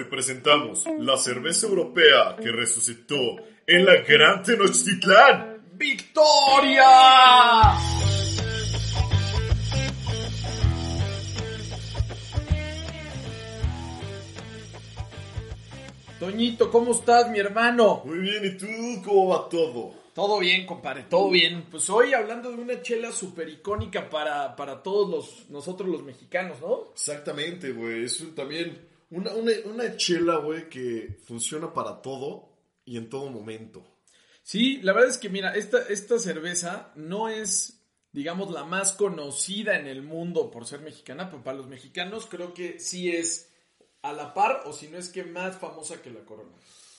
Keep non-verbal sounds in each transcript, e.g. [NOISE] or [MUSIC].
Hoy presentamos la cerveza europea que resucitó en la Gran Tenochtitlán. ¡Victoria! Toñito, ¿cómo estás, mi hermano? Muy bien, ¿y tú cómo va todo? Todo bien, compadre, todo bien. Pues hoy hablando de una chela súper icónica para, para todos los, nosotros los mexicanos, ¿no? Exactamente, güey. Es un- también una, una, una chela, güey, que funciona para todo y en todo momento. Sí, la verdad es que mira, esta, esta cerveza no es, digamos, la más conocida en el mundo por ser mexicana, pero para los mexicanos creo que sí es a la par o si no es que más famosa que la corona.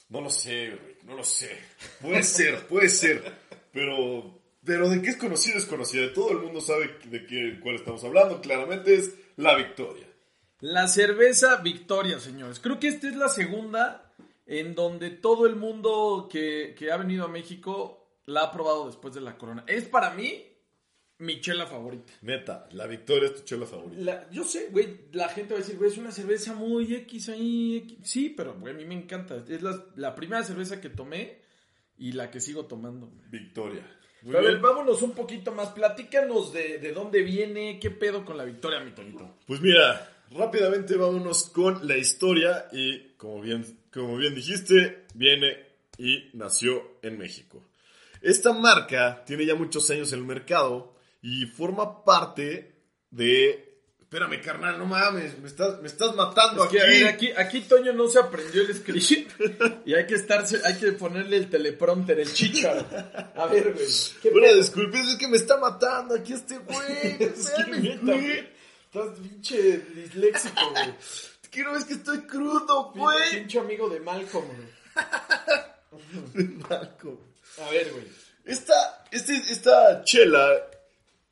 No lo sé, güey, no lo sé. Puede ser, puede ser. Pero, pero de qué es conocida es conocida. Todo el mundo sabe de qué, cuál estamos hablando. Claramente es la victoria. La cerveza Victoria, señores. Creo que esta es la segunda en donde todo el mundo que, que ha venido a México la ha probado después de la corona. Es para mí mi chela favorita. Neta, la victoria es tu chela favorita. La- yo sé, güey, la gente va a decir, güey, es una cerveza muy X ahí. X". Sí, pero, güey, a mí me encanta. Es la, la primera cerveza que tomé y la que sigo tomando. Victoria. Muy Pero a ver, vámonos un poquito más. Platícanos de, de dónde viene, qué pedo con la victoria, mi tonito. Pues mira, rápidamente vámonos con la historia y como bien, como bien dijiste, viene y nació en México. Esta marca tiene ya muchos años en el mercado y forma parte de... Espérame, carnal, no mames, me estás, me estás matando Es que, a aquí. ver, aquí, aquí Toño no se aprendió el script [LAUGHS] y hay que estarse, hay que ponerle el teleprompter, el chicharo. A ver, güey. ¿qué Una pedo? disculpa, es que me está matando aquí este güey. [LAUGHS] Es que Estás pinche disléxico, güey. Quiero ver que estoy crudo, güey. pinche amigo de Malcolm, güey. Marco. A ver, güey. Esta, este- esta chela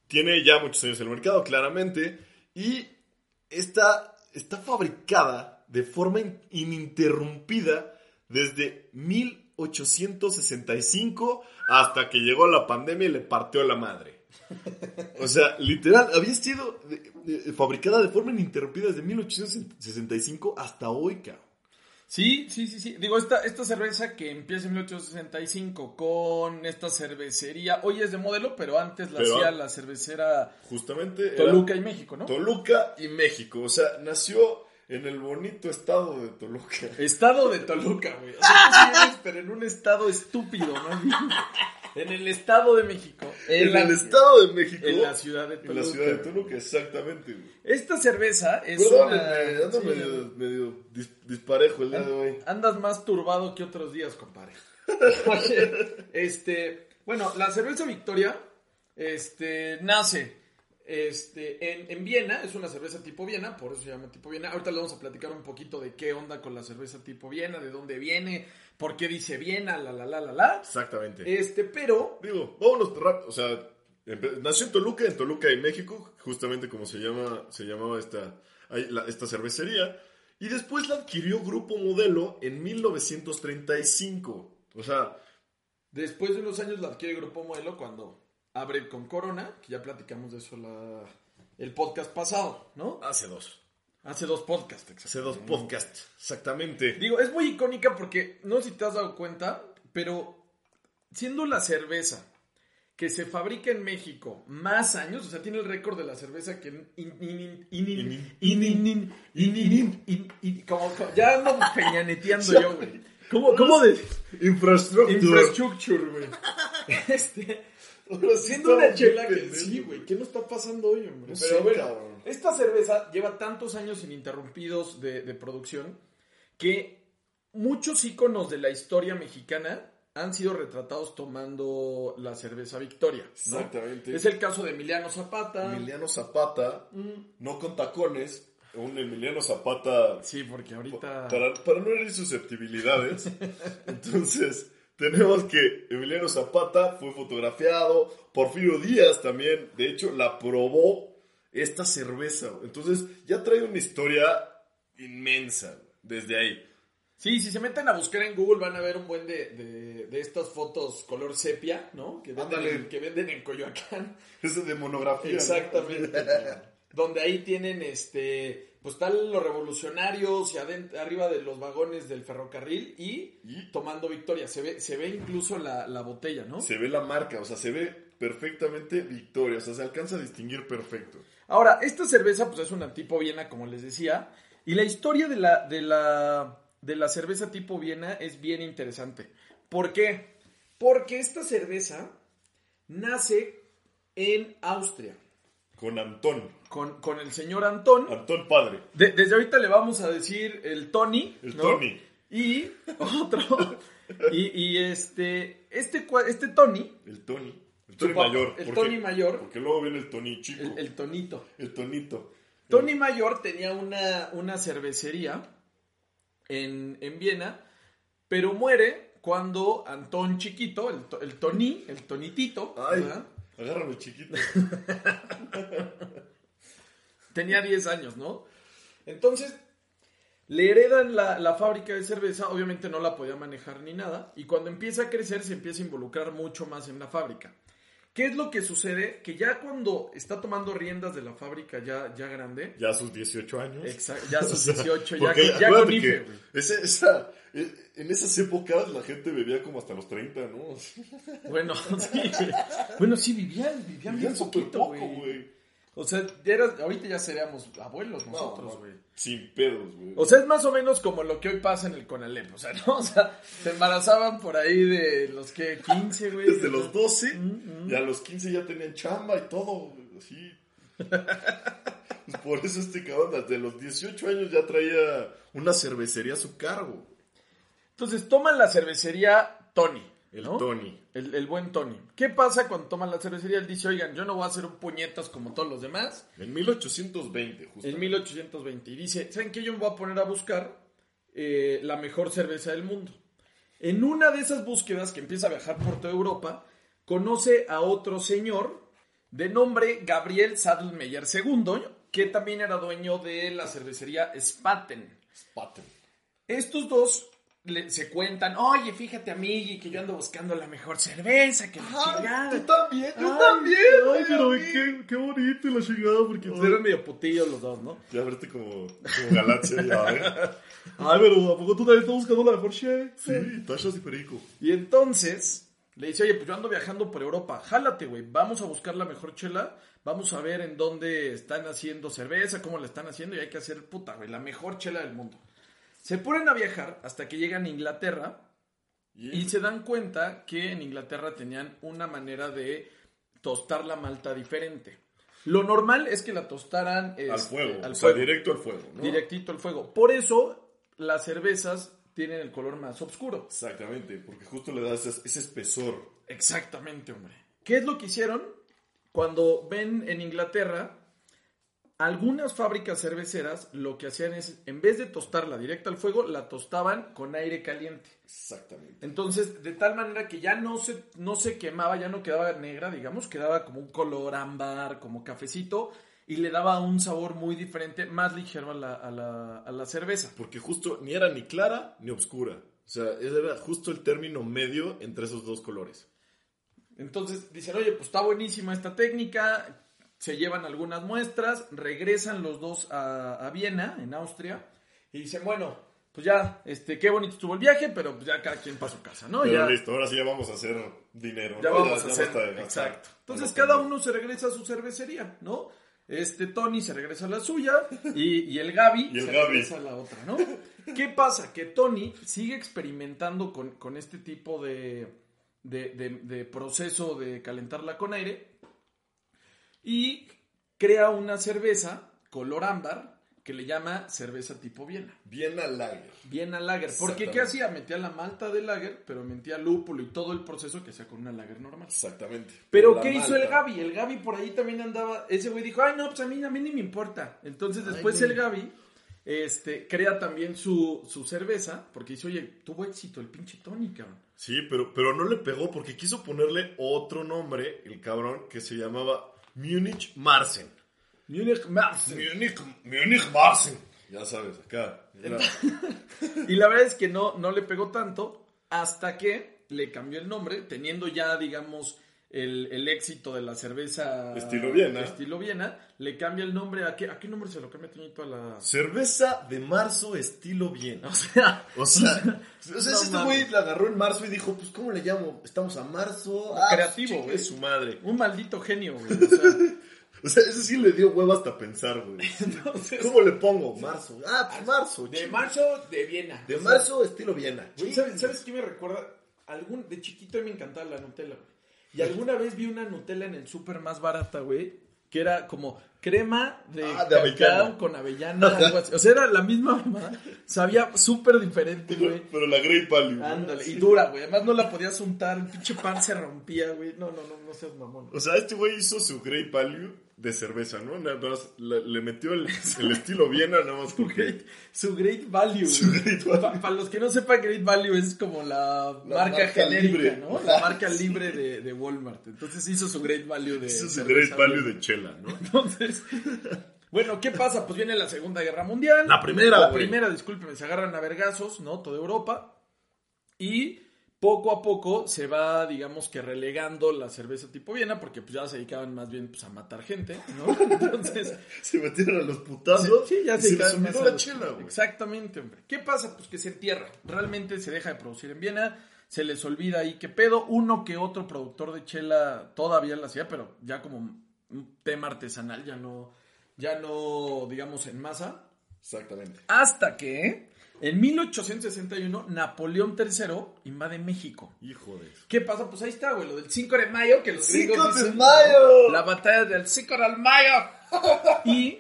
tiene ya muchos años en el mercado, claramente, y está, está fabricada de forma in- ininterrumpida desde 1865 hasta que llegó la pandemia y le partió la madre. O sea, literal, había sido fabricada de forma ininterrumpida desde 1865 hasta hoy, cabrón. Sí, sí, sí, sí. Digo, esta, esta cerveza que empieza en 1865 con esta cervecería, hoy es de modelo, pero antes la Pero hacía la cervecera Justamente Toluca y México, ¿no? Toluca y México. O sea, nació en el bonito estado de Toluca. Estado de Toluca, güey. O sea, tú sí eres, pero en un estado estúpido, ¿no? [LAUGHS] En el estado de México. En la- el estado de México. En la ciudad de En Toluca. la ciudad de Toluca, exactamente. Esta cerveza es Perdónenme, una... ando sí, medio, medio dis- disparejo el día de hoy. Andas más turbado que otros días, compadre. [LAUGHS] Este, bueno, la cerveza Victoria, este, nace, este, en, en Viena, es una cerveza tipo Viena, por eso se llama tipo Viena. Ahorita le vamos a platicar un poquito de qué onda con la cerveza tipo Viena, de dónde viene, por qué dice Viena, la, la, la, la, la. Exactamente. Este, pero, Digo, vámonos rápido. O sea, nació en Toluca, en Toluca y México, justamente como se, llama, se llamaba esta, esta cervecería. Y después la adquirió Grupo Modelo en 1935. O sea, después de unos años la adquiere Grupo Modelo cuando abre con Corona, que ya platicamos de eso la, el podcast pasado, ¿no? hace dos. Hace dos podcasts, Hace dos podcasts, exactamente. Digo, es muy icónica porque, no sé si te has dado cuenta, pero siendo la cerveza que se fabrica en México más años, o sea, tiene el récord de la cerveza que... Ya ando peñaneteando yo, güey. ¿Cómo, cómo de...? Infrastructure. Infrastructure, güey. Este... Siendo una chela que... Sí, güey. ¿Qué nos está pasando hoy, hombre? Pero, esta cerveza lleva tantos años ininterrumpidos de, de producción que muchos íconos de la historia mexicana han sido retratados tomando la cerveza Victoria. ¿no? Exactamente. Es el caso de Emiliano Zapata. Emiliano Zapata, Mm. no con tacones, un Emiliano Zapata Sí, porque ahorita... para, para no herir susceptibilidades. [LAUGHS] Entonces, tenemos que Emiliano Zapata fue fotografiado, Porfirio Díaz también, de hecho, la probó esta cerveza. Entonces, ya trae una historia inmensa desde ahí. Sí, si se meten a buscar en Google van a ver un buen de, de, de estas fotos color sepia, ¿no? Que venden, en, que venden en Coyoacán. [LAUGHS] Es de monografía. ¿no? Exactamente. [LAUGHS] Donde ahí tienen, este, pues están los revolucionarios y adent- arriba de los vagones del ferrocarril y, Y tomando victoria. Se ve, se ve incluso la, la botella, ¿no? se ve la marca, o sea, se ve perfectamente Victoria, o sea, se alcanza a distinguir perfecto. Ahora, esta cerveza, pues es una tipo Viena, como les decía. Y la historia de la, de la, de la cerveza tipo Viena es bien interesante. ¿Por qué? Porque esta cerveza nace en Austria. Con Antón, Con, con el señor Antón. Antón padre, De- desde ahorita le vamos a decir el Tony. el ¿no? Tony, Y [LAUGHS] otro. y, y este, este, este Tony. el Tony, el Tony mayor. El ¿por Tony mayor. Porque luego viene el Tony chico, El, el Tonito. el Tonito. Tony Mayor tenía una, una cervecería en, en Viena, pero muere cuando Antón Chiquito, el, el Tony, el Tonitito, Ay, ¿verdad? agárrame chiquito. [LAUGHS] tenía 10 años, ¿no? Entonces, le heredan la, la fábrica de cerveza, obviamente no la podía manejar ni nada, y cuando empieza a crecer se empieza a involucrar mucho más en la fábrica. ¿Qué es lo que sucede? Que ya cuando está tomando riendas de la fábrica ya, ya grande, Ya a sus 18 años. Exacto, ya a sus [LAUGHS] O sea, 18, ya, ya acuérdate con IFE, que güey. ese- esa- eh, en esas épocas la gente bebía como hasta los 30, ¿no? [LAUGHS] Bueno, [LAUGHS] sí. Bueno, sí, vivían, vivían bien Vivían súper poquito, güey. O sea, ya era- ahorita ya seríamos abuelos No, nosotros, no, güey. Sin pedos, güey. O sea, es más o menos como lo que hoy pasa en el Conalep, o sea, [LAUGHS] ¿no? O sea, se embarazaban por ahí de los que 15, güey. Desde los 12 Mm, y a los 15 ya tenían chamba y todo, güey, así. Pues [LAUGHS] por eso este cabrón, desde los 18 años ya traía una cervecería a su cargo. Entonces toman la cervecería Tony. El ¿no? Tony. El, el buen Tony. ¿Qué pasa cuando toman la cervecería? Él dice, oigan, yo no voy a hacer un puñetas como todos los demás. En 1820, justo. En 1820. Y dice, ¿saben qué? Yo me voy a poner a buscar eh, la mejor cerveza del mundo. En una de esas búsquedas que empieza a viajar por toda Europa, conoce a otro señor de nombre Gabriel Saddlemeyer II, que también era dueño de la cervecería Spaten. Spaten. Estos dos le- se cuentan, oye, fíjate, amigui, que yo ando buscando la mejor cerveza, que la chingada. tú también, yo Ay, también. Ay, pero qué, qué bonito y la chingada, porque pues, eran medio putillos los dos, ¿no? Ya verte como, como Galaxia, ya, ¿eh? [LAUGHS] Ay, pero ¿a poco tú también estás buscando la mejor shit? Sí, tachas y perico. Y entonces le dice, oye, pues yo ando viajando por Europa, jálate, güey, vamos a buscar la mejor chela, vamos a ver en dónde están haciendo cerveza, cómo la están haciendo y hay que hacer, puta, güey, la mejor chela del mundo. Se ponen a viajar hasta que llegan a Inglaterra y se dan cuenta que en Inglaterra tenían una manera de tostar la malta diferente. Lo normal es que la tostaran al este, fuego, al o sea, fuego. directo al fuego, ¿no? directito al fuego. Por eso las cervezas tienen el color más oscuro. Exactamente, porque justo le das ese, ese espesor. Exactamente, hombre. ¿Qué es lo que hicieron? Cuando ven en Inglaterra, algunas fábricas cerveceras lo que hacían es, en vez de tostarla directa al fuego, la tostaban con aire caliente. Exactamente. Entonces, de tal manera que ya no se, no se quemaba, ya no quedaba negra, digamos, quedaba como un color ámbar, como cafecito, y le daba un sabor muy diferente, más ligero a la, a la, a la cerveza. Porque justo ni era ni clara ni oscura. O sea, era justo el término medio entre esos dos colores. Entonces dicen, oye, pues está buenísima esta técnica, se llevan algunas muestras, regresan los dos a, a Viena, en Austria, y dicen, bueno, pues ya, este, qué bonito estuvo el viaje, pero pues ya cada quien para su casa, ¿no? Pero ya, listo, ahora sí ya vamos a hacer dinero. ya ¿no? vamos a hacer, exacto. Entonces cada uno se regresa a su cervecería, ¿no? Este Tony se regresa a la suya y, y el Gaby Y el se Gaby. regresa a la otra, ¿no? ¿Qué pasa? Que Tony sigue experimentando con, con este tipo de, de, de- de proceso de calentarla con aire y crea una cerveza color ámbar que le llama cerveza tipo Viena. Viena Lager. Viena Lager. Porque ¿qué hacía? Metía la malta de Lager, pero metía lúpulo y todo el proceso que hacía con una Lager normal. Exactamente. Pero La ¿qué hizo el Gaby? El Gaby por ahí también andaba. Ese güey dijo, ay, no, pues a mí, a mí ni me importa. Entonces Ay, después güey. el Gaby este, crea también su, su cerveza, porque dice, oye, tuvo éxito el pinche Tony, cabrón. Sí, pero, pero no le pegó porque quiso ponerle otro nombre, el cabrón, que se llamaba Munich Marsen. Munich Mars. Munich, Munich Marsen. Ya sabes, acá. Y la verdad es que no, no le pegó tanto hasta que le cambió el nombre, teniendo ya, digamos, el, el éxito de la cerveza Estilo Viena. Estilo Viena, le cambia el nombre. ¿A qué, a qué nombre se lo cambia Toñito a la...? Cerveza de marzo estilo bien. [LAUGHS] O sea, O sea, [LAUGHS] o sea No este güey la agarró en marzo y dijo, pues, ¿cómo le llamo? Estamos a marzo. Ah, Creativo, güey. chingue su madre. un maldito genio, güey. O sea, [LAUGHS] O sea, ese sí le dio huevo hasta pensar, güey. entonces, ¿Cómo le pongo? Marzo. Ah, pues marzo. de marzo de Viena. De O sea, marzo estilo Viena. Güey, ¿sabes, ¿Sabes qué me recuerda? Algún, de chiquito me encantaba la Nutella, güey. Y alguna vez vi una Nutella en el súper más barata, güey, que era como crema de, Ah, de avellana. con avellana, algo así. O sea, era la misma mamá. Sabía súper diferente, güey. Pero la Great Value. ¿no? Ándale, y dura, güey. Además no la podías untar, el pinche pan se rompía, güey. No, no, no, no seas mamón. O sea, este güey hizo su Great Value de cerveza, ¿no? Nada más le, le metió el, el estilo Viena, nada más [LAUGHS] porque... Great- su Great Value. Su Great Value. Para los que no sepan, Great Value es como la, La marca, marca genérica, libre. ¿no? La [LAUGHS] marca libre de, de Walmart. Entonces hizo su Great Value de. Hizo su Great Value de chela, ¿no? Entonces. Bueno, ¿qué pasa? Pues viene la Segunda Guerra Mundial. La primera, La primera, discúlpeme, se agarran a vergazos, ¿no? Toda Europa. Y poco a poco se va, digamos que relegando la cerveza tipo Viena, porque pues ya se dedicaban más bien pues, a matar gente, ¿no? [LAUGHS] Entonces. Se metieron a los putazos Sí, ya se se dedicaban olvidó más a la chela, güey. Exactamente, hombre. ¿Qué pasa? Pues que se entierra. Realmente se deja de producir en Viena. Se les olvida ahí qué pedo. Uno que otro productor de chela todavía la hacía, pero ya como un tema artesanal, ya no, ya no, digamos, en masa. Exactamente. Hasta que en 1861 Napoleón III invade México. Hijo de eso. ¿Qué pasa? Pues ahí está, güey, lo del 5 de mayo, que los ¡Cinco gringos de dicen, mayo! La batalla del 5 de mayo. [LAUGHS] y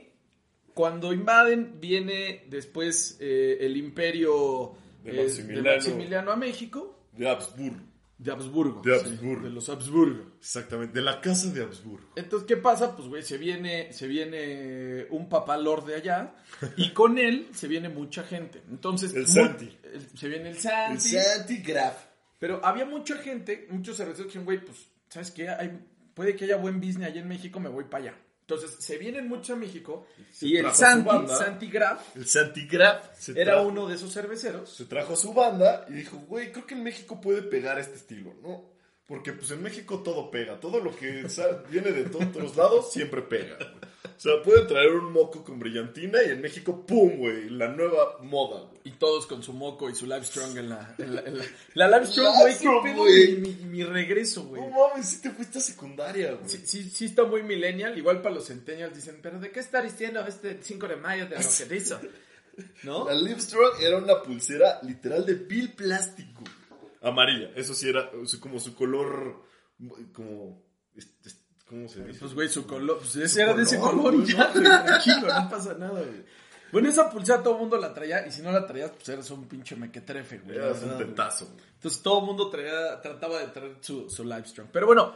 cuando invaden, viene después eh, el imperio De eh, de Maximiliano. Maximiliano a México, De Habsburgo. De Habsburgo. De sí, Habsburgo. de los Habsburgo. Exactamente. De la casa de Habsburgo. Entonces, ¿qué pasa? Pues, güey, se viene, se viene un papalor de allá y con él se viene mucha gente. Entonces, El Santi. el- se viene el El Santi. Santi Graf. Pero había mucha gente, muchos cerveceros que dijeron, güey, pues, ¿sabes qué? Hay, puede que haya buen business allá en México, me voy para allá. Entonces, se vienen mucho a México Se y el Santi. Santi Graf, El Santi Graf era uno de esos cerveceros. Se trajo a su banda y dijo, güey, creo que en México puede pegar este estilo, ¿no? Porque pues en México todo pega, todo lo que [LAUGHS] viene de todos los lados siempre pega. güey. O sea, pueden traer un moco con brillantina y en México, ¡pum, güey! La nueva moda, güey. Y todos con su moco y su Live Strong en la... en la, en la- la Live Strong, Live güey, qué Strong, pedo mi, mi- mi regreso, güey. No mames, sí te fuiste a secundaria, güey. Sí, sí, sí está muy millennial, igual para los centennials dicen, pero ¿de qué está diciendo este 5 de mayo de lo que hizo? ¿No? La Livestrong era una pulsera literal de piel plástico. Amarilla, eso sí era como su color, como, es- es- ¿cómo se dice? Pues, güey, su color, pues ese era de ese color, y ya, güey, tranquilo, no pasa nada, güey. Bueno, esa pulsera todo el mundo la traía, y si no la traías, pues eras un pinche mequetrefe, güey. la Era un tetazo. Entonces todo el mundo traía, trataba de traer su, su Livestrong. Pero bueno,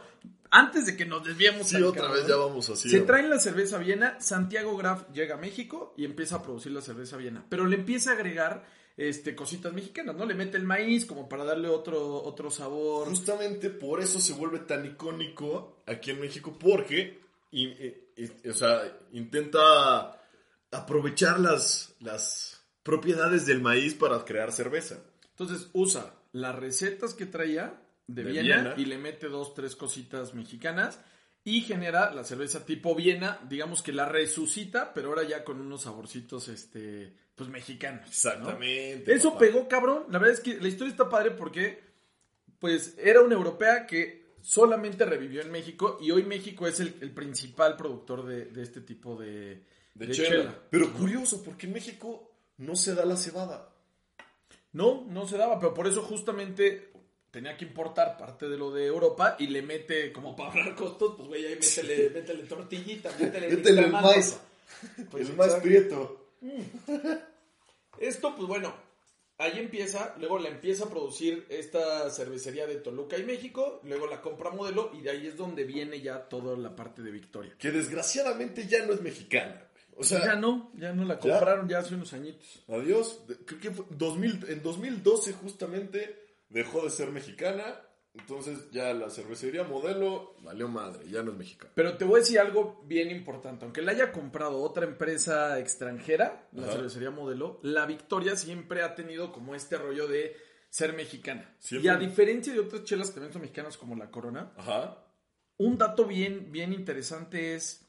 antes de que nos desviemos Sí, otra cabrón, vez ya vamos así. Se traen la cerveza Viena, Santiago Graf llega a México y empieza a producir la cerveza Viena. Pero le empieza a agregar este, cositas mexicanas, ¿no? Le mete el maíz como para darle otro, otro sabor. Justamente por eso se vuelve tan icónico aquí en México, porque y- y- y- o sea, intenta aprovechar las, las propiedades del maíz para crear cerveza. Entonces usa las recetas que traía de, De Viena, Viena. y le mete dos, tres cositas mexicanas y genera la cerveza tipo Viena, digamos que la resucita, pero ahora ya con unos saborcitos, este, pues mexicanos. ¿no? Exactamente. Eso papá. pegó, cabrón. La verdad es que la historia está padre porque, pues, era una europea que solamente revivió en México y hoy México es el, el principal productor de, de este tipo de, De, de chela. chela. Pero curioso, porque en México no se da la cebada. No, no se daba, pero por eso justamente tenía que importar parte de lo de Europa y le mete, como para ahorrar costos, pues, güey, ahí métele, métele tortillita, métele, Métele el maíz. Pues, el más prieto. Esto, pues bueno, ahí empieza, luego la empieza a producir esta cervecería de Toluca y México, luego la compra modelo y de ahí es donde viene ya toda la parte de Victoria. Que desgraciadamente ya no es mexicana. O sea, ya no, ya no la compraron ya hace unos añitos. Adiós. Creo que fue 2000, en 2012 justamente dejó de ser mexicana. Entonces ya la cervecería modelo valió madre, ya no es mexicana. Pero te voy a decir algo bien importante. Aunque la haya comprado otra empresa extranjera, la Ajá. cervecería modelo, la Victoria siempre ha tenido como este rollo de ser mexicana. Siempre. Y a diferencia de otras chelas que también son mexicanas como la Corona, Ajá. un dato bien, bien interesante es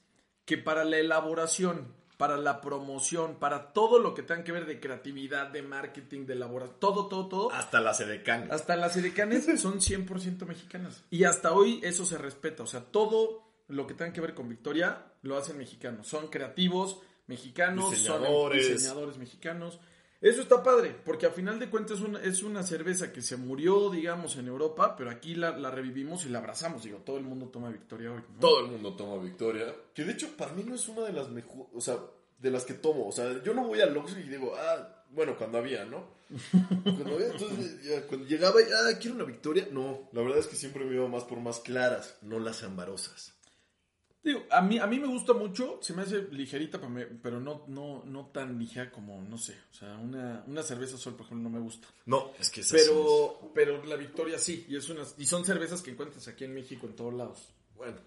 que para la elaboración, para la promoción, para todo lo que tenga que ver de creatividad, de marketing, de elaboración, todo, todo, todo, Hasta la sedecán. hasta las edecanes [LAUGHS] son 100% mexicanas. Y hasta hoy eso se respeta. O sea, todo lo que tenga que ver con Victoria lo hacen mexicanos. Son creativos mexicanos, Diseñadores. son diseñadores mexicanos. Eso está padre, porque a final de cuentas es una, es una cerveza que se murió, digamos, en Europa, pero aquí la, la revivimos y la abrazamos. Digo, todo el mundo toma Victoria hoy. Todo el mundo toma Victoria. Que de hecho para mí no es una de las mejores, o sea, de las que tomo. O sea, yo no voy al Oxxo y digo, ah, bueno, cuando había, ¿no? Cuando había, entonces ya, cuando llegaba y, ah, quiero una Victoria. No, la verdad es que siempre me iba más por más claras, no las ambarosas. Digo, a mí, a mí me gusta mucho, se me hace ligerita, pero, me- pero no, no, no tan ligera como, no sé. O sea, una, una cerveza sol, por ejemplo, no me gusta. No, es que es así, Pero, pero la Victoria sí, y, es unas, y son cervezas que encuentras aquí en México en todos lados. es- Bueno,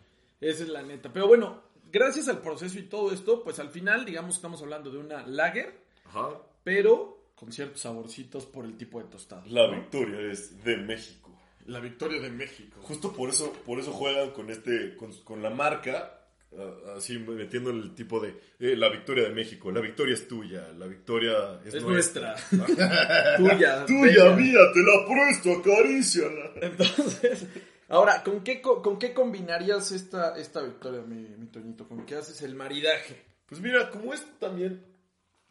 Esa es la neta. Pero bueno, gracias al proceso y todo esto, pues al final, digamos, estamos hablando de una lager, ajá. pero con ciertos saborcitos por el tipo de tostado. La ¿no? Victoria es de México. La Victoria de México. Justo por eso, por eso juegan con este, con, con la marca, así metiendo el tipo de eh, la victoria de México. La victoria es tuya, la victoria es, Es nuestra. nuestra. [LAUGHS] [LAUGHS] Tuya. Tuya, mía, te la presto, acaríciala. Entonces, [LAUGHS] ahora, ¿con qué, co- ¿con qué combinarías esta, esta victoria, mi, mi Toñito? ¿Con qué haces el maridaje? Pues mira, como es también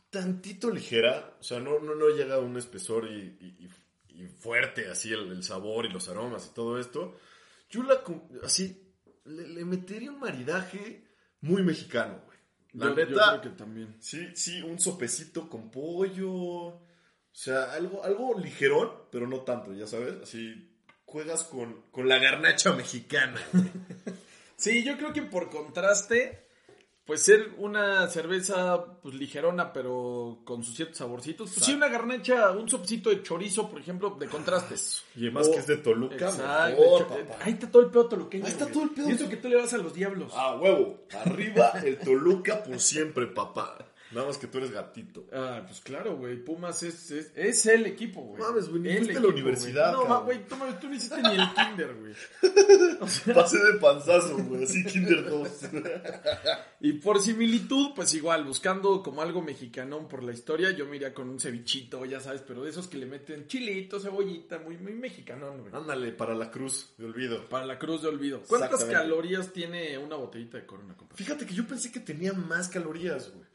tantito ligera, o sea, no, no, no llega a un espesor y, y- y- y fuerte, así el, el sabor y los aromas y todo esto, yo la, así, le, le metería un maridaje muy mexicano, güey. La Yo- yo neta, creo que también. sí, sí, un sopecito con pollo, o sea, algo, algo ligerón, pero no tanto, ya sabes, así, juegas con, con la garnacha mexicana. [LAUGHS] Sí, yo creo que por contraste, pues ser una cerveza pues ligerona, pero con sus ciertos saborcitos. Pues sí, una garnacha, un sopcito de chorizo, por ejemplo, de contrastes. Y además que es de Toluca, Exacto, mejor, papá. Ahí está todo el pedo toluqueño. Ahí está güey. todo el pedo. Y eso que tú le vas a los diablos. A huevo. Arriba el Toluca por siempre, papá. Nada más que tú eres gatito. Ah, pues claro, güey. Pumas es, es, es el equipo, güey. Mames, güey, ni fuiste a la equipo, universidad, güey. No, güey, toma, tú no hiciste ni el [LAUGHS] kinder, güey. Pasé de panzazo, güey. Así Kinder 2. [LAUGHS] Y por similitud, pues igual, buscando como algo mexicanón por la historia, yo me iría con un cevichito, ya sabes, pero de esos que le meten chilito, cebollita, muy, muy mexicanón, güey. Ándale, para la cruz de olvido. Para la cruz de olvido. ¿Cuántas calorías tiene una botellita de corona, compadre? Fíjate que yo pensé que tenía más calorías, güey.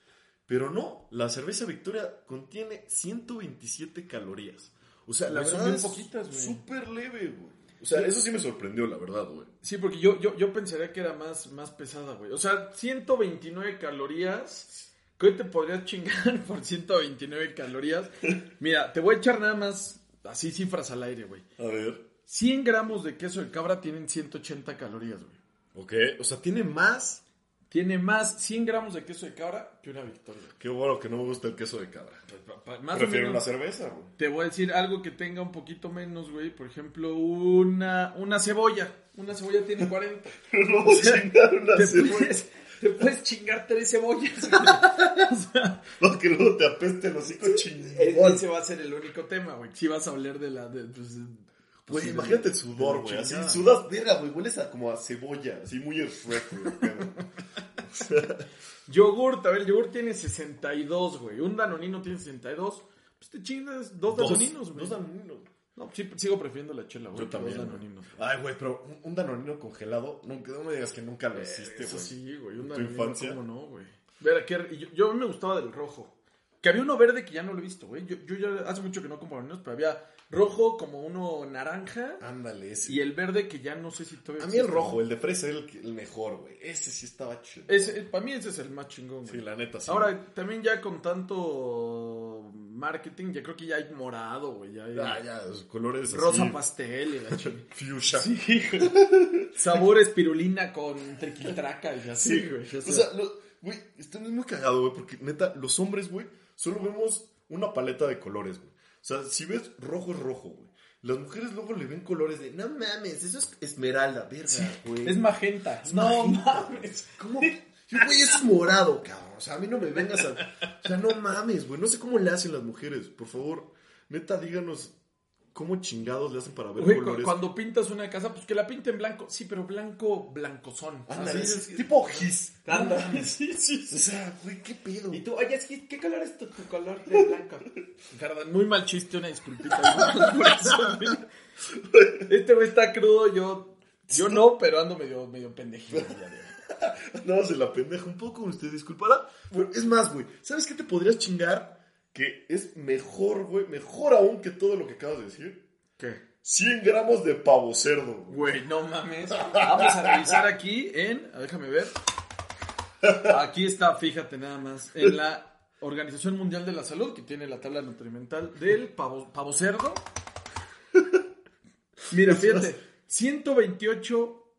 Pero no, la cerveza Victoria contiene 127 calorías. O sea, la son verdad bien es poquitas, güey. súper leve, güey. O sea, eso sí me sorprendió, la verdad, güey. Sí, porque yo, yo, yo pensaría que era más, más pesada, güey. O sea, 129 calorías. ¿Qué te podrías chingar [LAUGHS] por 129 calorías? Mira, te voy a echar nada más así cifras al aire, güey. A ver. 100 gramos de queso de cabra tienen 180 calorías, güey. Ok, o sea, tiene más. Tiene más 100 gramos de queso de cabra que una victoria. Qué bueno que no me gusta el queso de cabra. Pa- pa- Más o Prefiero menos, una cerveza, güey. te voy a decir algo que tenga un poquito menos, güey. Por ejemplo, una, una cebolla. Una cebolla tiene 40. [LAUGHS] No voy a chingar una te, cebolla. puedes, te puedes chingar tres cebollas. güey. [LAUGHS] O sea, Para que luego te apeste el hocico e- chingón. ese va a ser el único tema, güey. Si vas a oler de la... De, pues, Güey, pues, de- imagínate el sudor, güey. Así chingada. sudas, verga, güey. Hueles a, como a cebolla. Así muy Shrek, güey. [LAUGHS] [LAUGHS] Yogurt, a ver, el yogurt tiene 62, güey. Un danonino tiene 62. Pues te chingas dos danoninos, güey. Dos danoninos. No, sí, sigo prefiriendo la chela, güey. Yo también. Dos güey. danoninos. Ay, güey, pero un, un danonino congelado. Nunca, no me digas que nunca lo hiciste, Eso güey. sí, güey. Un ¿Tu danonino, infancia? ¿cómo no, güey? Ver, que yo, yo a mí me gustaba del rojo. Que había uno verde que ya no lo he visto, güey. Yo, yo ya hace mucho que no compro danones, pero había rojo como uno naranja Ándale, ese. y el verde que ya no sé si todavía A mí el rojo, el de fresa era el, mejor, güey. Ese sí estaba chido. Ese- para mí ese es el más chingón. Sí, güey. la neta, sí. Ahora, también ya con tanto marketing, ya creo que ya hay morado, güey. Ya hay Ah, ya, los colores rosa así, pastel y la [LAUGHS] fuchsia. Sí, güey. Sabor espirulina con triquitraca y así, Sí, güey. güey. ya O sea, lo- güey, esto es muy cagado, güey, porque neta, los hombres, güey, solo vemos una paleta de colores, güey. O sea, si ves rojo es rojo, güey. Las mujeres luego le ven colores de, no mames, eso es esmeralda, verga, güey. es magenta. no magenta, mames. ¿Cómo? Yo, güey, eso es morado, cabrón. O sea, a mí no me vengas a... O sea, no mames, güey. No sé cómo le hacen las mujeres. Por favor, neta, díganos cómo chingados le hacen para ver cu- colores. cuando pintas una casa, pues que la pinten blanco. Sí, pero blanco, blancozón. Ándale, es es- tipo gis. Ándale, [LAUGHS] sí, sí, O sea, güey, qué pedo. Y tú, oye, es que, ¿qué color es tu, tu color de blanco? [LAUGHS] Perdón, muy mal chiste, una disculpita. [LAUGHS] Este güey está crudo, yo, yo no, pero ando medio, medio pendejito. No, se la pendeja un poco, usted disculpará. Pero es más, güey, ¿sabes qué te podrías chingar? Que es mejor, güey, mejor aún que todo lo que acabas de decir. ¿Qué? 100 gramos de pavo cerdo, güey. No mames. Vamos a revisar aquí en, déjame ver. Aquí está, fíjate nada más, en la Organización Mundial de la Salud, que tiene la tabla nutrimental del pavo, pavo cerdo. Mira, fíjate, 128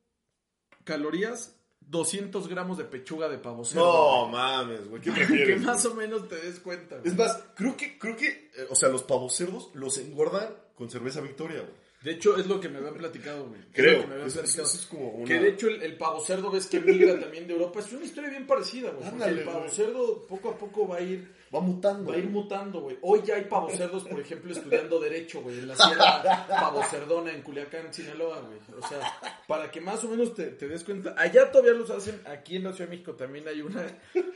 calorías, 200 gramos de pechuga de pavo cerdo. No mames, güey, ¿qué güey. prefieres? que más o menos te des cuenta. güey. Es más, creo que, creo que, eh, o sea, los pavos cerdos los engordan con cerveza Victoria, güey. De hecho, es lo que me habían platicado, güey. Es lo Creo. que me habían Eso, platicado. eso es como una... Que de hecho el, el pavo cerdo ves que migra también de Europa. Es una historia bien parecida, güey. Porque el pavo cerdo poco a poco va a ir, va mutando. va a ir mutando, güey. Hoy ya hay pavo cerdos, por ejemplo, estudiando Derecho, güey. En la Sierra Pavo Cerdona, en Culiacán, Sinaloa, güey. O sea, para que más o menos te, te des cuenta. Allá todavía los hacen. Aquí en la Ciudad de México también hay una,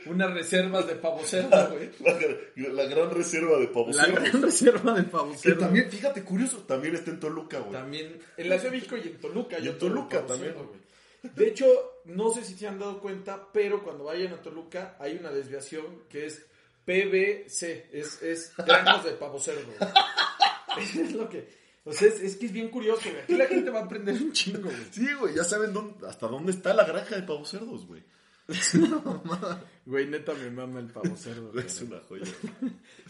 unas reservas de pavo cerdo, güey. La, la gran reserva de pavos La gran reserva de pavo Que también, fíjate, curioso, también está en Toluca, güey. También en la Ciudad de México y en Toluca. Y en Toluca también. güey. De hecho, no sé si se han dado cuenta, pero cuando vayan a Toluca hay una desviación que es PBC, es, es granos de pavo cerdo. [LAUGHS] es lo que... O sea, es, es que es bien curioso, güey. Aquí la gente va a aprender un chingo, güey. Sí, güey, ya saben dónde, hasta dónde está la granja de pavos cerdos, güey. [LAUGHS] Güey, neta me mama el pavo cerdo. [LAUGHS] güey. Es una joya.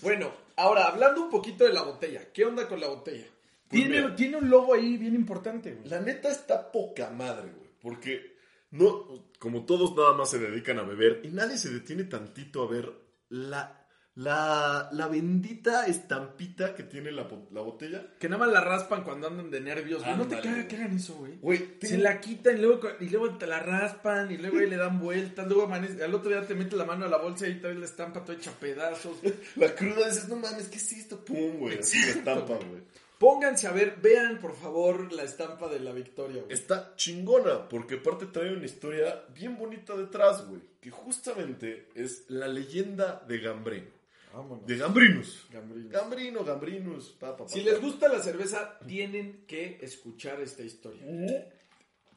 Bueno, ahora, hablando un poquito de la botella. ¿Qué onda con la botella? Pues tiene, mira. tiene un logo ahí bien importante, güey. La neta está poca madre, güey. Porque no, como todos nada más se dedican a beber y nadie se detiene tantito a ver la, la, la bendita estampita que tiene la, la botella. Que nada más la raspan cuando andan de nervios, güey. No te caga güey. que hagan eso, güey. Güey, Se la quitan y luego, y luego te la raspan y luego ahí le dan vueltas. Luego amanece, al otro día te metes la mano a la bolsa y traes la estampa toda hecha pedazos. [LAUGHS] la cruda dices, no mames, ¿qué es esto? Pum, güey. Así la estampa, güey. Pónganse a ver, vean por favor la estampa de la victoria, güey. Está chingona, porque aparte trae una historia bien bonita detrás, güey. Que justamente es la leyenda de Gambrino. Vámonos. De Gambrinus. Gambrinos. Gambrino, Gambrinus, pa, pa, pa, Si les gusta la cerveza, tienen que escuchar esta historia.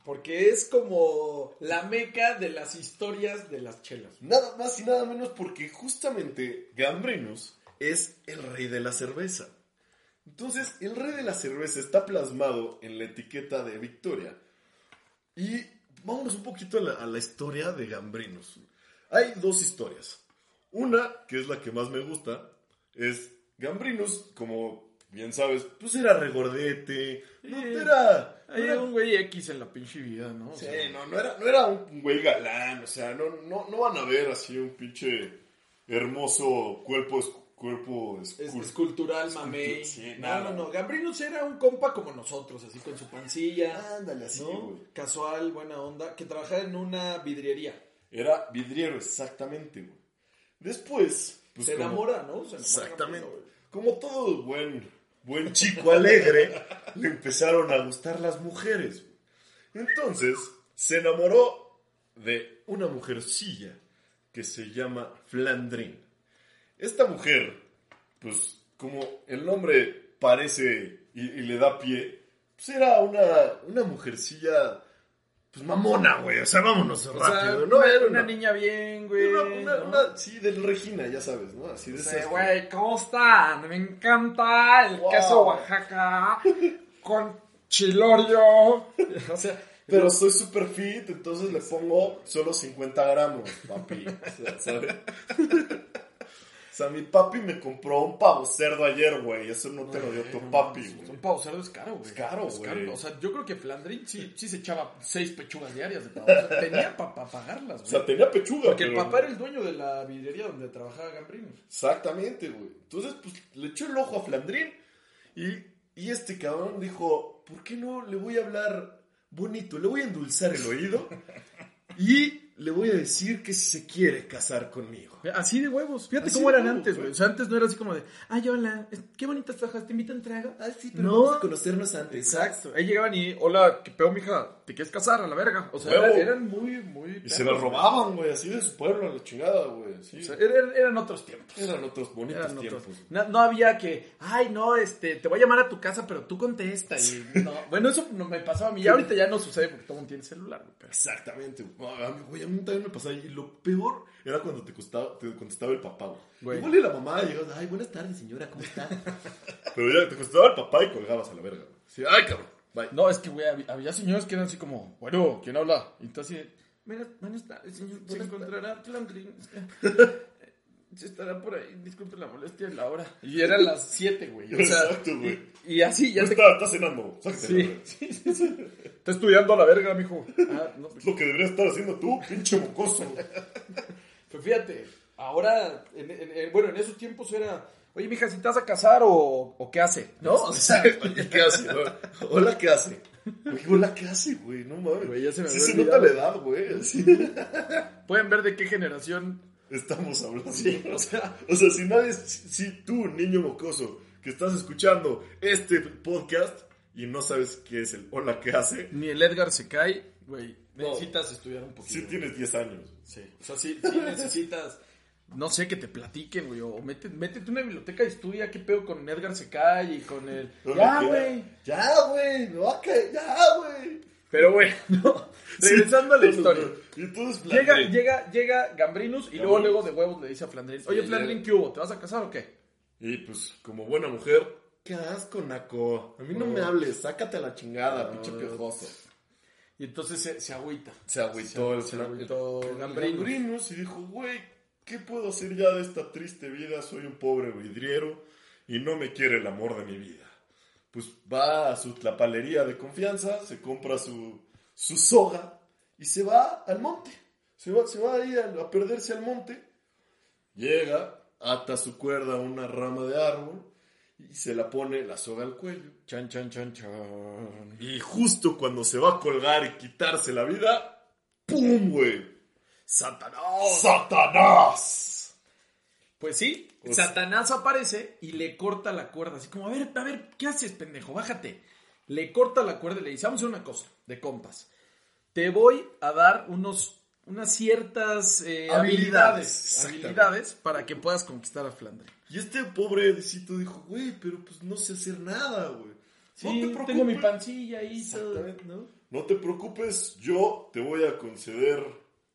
Porque es como la meca de las historias de las chelas. Nada más y nada menos porque justamente Gambrinus es el rey de la cerveza. Entonces, el rey de la cerveza está plasmado en la etiqueta de Victoria. Y vámonos un poquito a la, a la historia de Gambrinus. Hay dos historias. Una, que es la que más me gusta, es Gambrinus, como bien sabes, pues era regordete, no era... no era- un güey X en la pinche vida, ¿no? O Sí, sea, no, no era, no era un güey galán, o sea, no, no, no van a ver así un pinche hermoso cuerpo, cuerpo Es, escul- escultural, escultu- mamey. sí, no, no, no. Gambrinus era un compa como nosotros, así con su pancilla. Ándale, así, ¿no? güey. Casual, buena onda. Que trabajaba en una vidriería. Era vidriero, exactamente, güey. Después, pues Se como- enamora, ¿no? Se enamora Exactamente. Gambrinus. Como todo buen, buen chico alegre, [LAUGHS] le empezaron a gustar las mujeres. güey. Entonces, se enamoró de una mujercilla que se llama Flandrin. Esta mujer, pues como el nombre parece y, y le da pie, pues era una, una mujercilla pues mamona, güey. O sea, vámonos O sea, rápido. no, una, era una niña bien, güey. Una, ¿no? una- sí, del Regina, ya sabes, ¿no? Así de Sí, esas- güey, ¿cómo están? Me encanta el Wow. queso Oaxaca [LAUGHS] con chilorio. O sea, Pero soy super fit, entonces le pongo solo 50 gramos, papi. O sea, ¿sabes? [LAUGHS] O sea, mi papi me compró un pavo cerdo ayer, güey. Eso no te lo dio tu papi, Un güey. pavo cerdo es caro, güey. Es caro, güey. O sea, yo creo que Flandrin sí, sí se echaba seis pechugas diarias de pavo. O sea, tenía para pagarlas, O güey. sea, tenía pechuga, Porque el papá era el dueño de la vidriería donde trabajaba Gambrinos. Exactamente, güey. Entonces, pues, le echó el ojo a Flandrín y, y este cabrón dijo, ¿por qué no le voy a hablar bonito? Le voy a endulzar el oído y le voy a decir que si se quiere casar conmigo. Así de huevos. Fíjate Así cómo eran huevos, antes, güey. O sea, antes no era así como de, ay, hola, qué bonitas fajas, te invito a un trago. Ah, sí, pero vamos a conocernos antes. Exacto. Ahí llegaban y, hola, qué pedo, mija, ¿te quieres casar a la verga? O sea, eran, eran muy, muy. Y se la robaban, güey, así de su pueblo, a la chingada, güey. Sí. O sea, eran, eran otros tiempos. Eran otros bonitos Eran otros. tiempos. No, no había que, ay, no, este, te voy a llamar a tu casa, pero tú contesta. Y, no. Bueno, eso no me pasaba a mí. Ya ahorita ya no sucede porque todo el mundo tiene celular, güey, pero- Exactamente, güey. A mí, a también me pasaba. Y lo peor era cuando te, costaba, te contestaba el papá, güey. Igual y la mamá llegaba, ay, buenas tardes, señora, ¿cómo está? [LAUGHS] Pero ya te contestaba el papá y colgabas a la verga, güey. Sí, ay, cabrón, bye. No, es que, güey, había, había señores que eran así como, bueno, ¿quién habla? Y entonces, así, buenas, tardes, señor, se Buenas encontrará Flandrin. [LAUGHS] Se estará por ahí, disculpe la molestia de la hora. Y eran las 7, güey. O sea, Exacto, güey. Y, y así, ya te... está, está cenando. Sí, sí, sí, sí. Está estudiando a la verga, mijo. Ah, no, pues, Es lo que deberías estar haciendo tú, pinche mocoso. Pues fíjate, ahora, en- en- en- bueno, en esos tiempos era, oye, mija, si te vas a casar o, o qué hace, ¿no? O sea, [LAUGHS] ¿Y qué hace? [LAUGHS] Hola, ¿qué hace? Güey, hola, ¿qué hace, güey? No mames. Güey, ya se me sí se nota la edad, güey. Así pueden ver de qué generación. Estamos hablando. Sí, o sea, O sea, si nadie, si si tú, niño mocoso, que estás escuchando este podcast y no sabes qué es el hola, ¿qué hace? ni el Edgar se cae, güey, No. necesitas estudiar un poquito. Si tienes 10 años. Sí, o sea, sí, sí necesitas, no sé, que te platiquen, güey, o mete- métete a una biblioteca y estudia qué pedo con Edgar Secay y con el... Ya, ¿qué- güey. Ya, güey. A caer. Ya, güey. Pero, güey, [LAUGHS] no. Regresando a la historia. Y entonces, Llega, llega, llega Gambrinus y luego, luego de huevos le dice a Flandrin, oye, Flandrin. ¿qué hubo? ¿Te vas a casar o qué? Y pues, como buena mujer, qué asco, Naco. A mí no, No. me hables, sácate a la chingada, No. pinche piojoso. Y entonces se, se agüita. Se agüitó el se flan- agüitó el-. Gambrinus y dijo, güey, ¿qué puedo hacer ya de esta triste vida? Soy un pobre vidriero y no me quiere el amor de mi vida. Pues va a su tlapalería de confianza, se compra su, su soga y se va al monte. Se va, se va ahí a, a perderse al monte. Llega, ata su cuerda a una rama de árbol y se la pone la soga al cuello. Chan, chan, chan, chan. Y justo cuando se va a colgar y quitarse la vida, ¡pum, güey! ¡Satanás! ¡Satanás! Pues sí, O sea- Satanás aparece y le corta la cuerda. Así como, a ver, a ver, ¿qué haces, pendejo? Bájate. Le corta la cuerda y le dice, vamos a hacer una cosa, de compas. Te voy a dar unos, unas ciertas eh, Habilidades, habilidades, para que puedas conquistar a Flandre. Y este pobre Edicito dijo, güey, pero pues no sé hacer nada, güey. Sí, no te preocupes. tengo mi pancilla ahí. ¿no? No te preocupes, yo te voy a conceder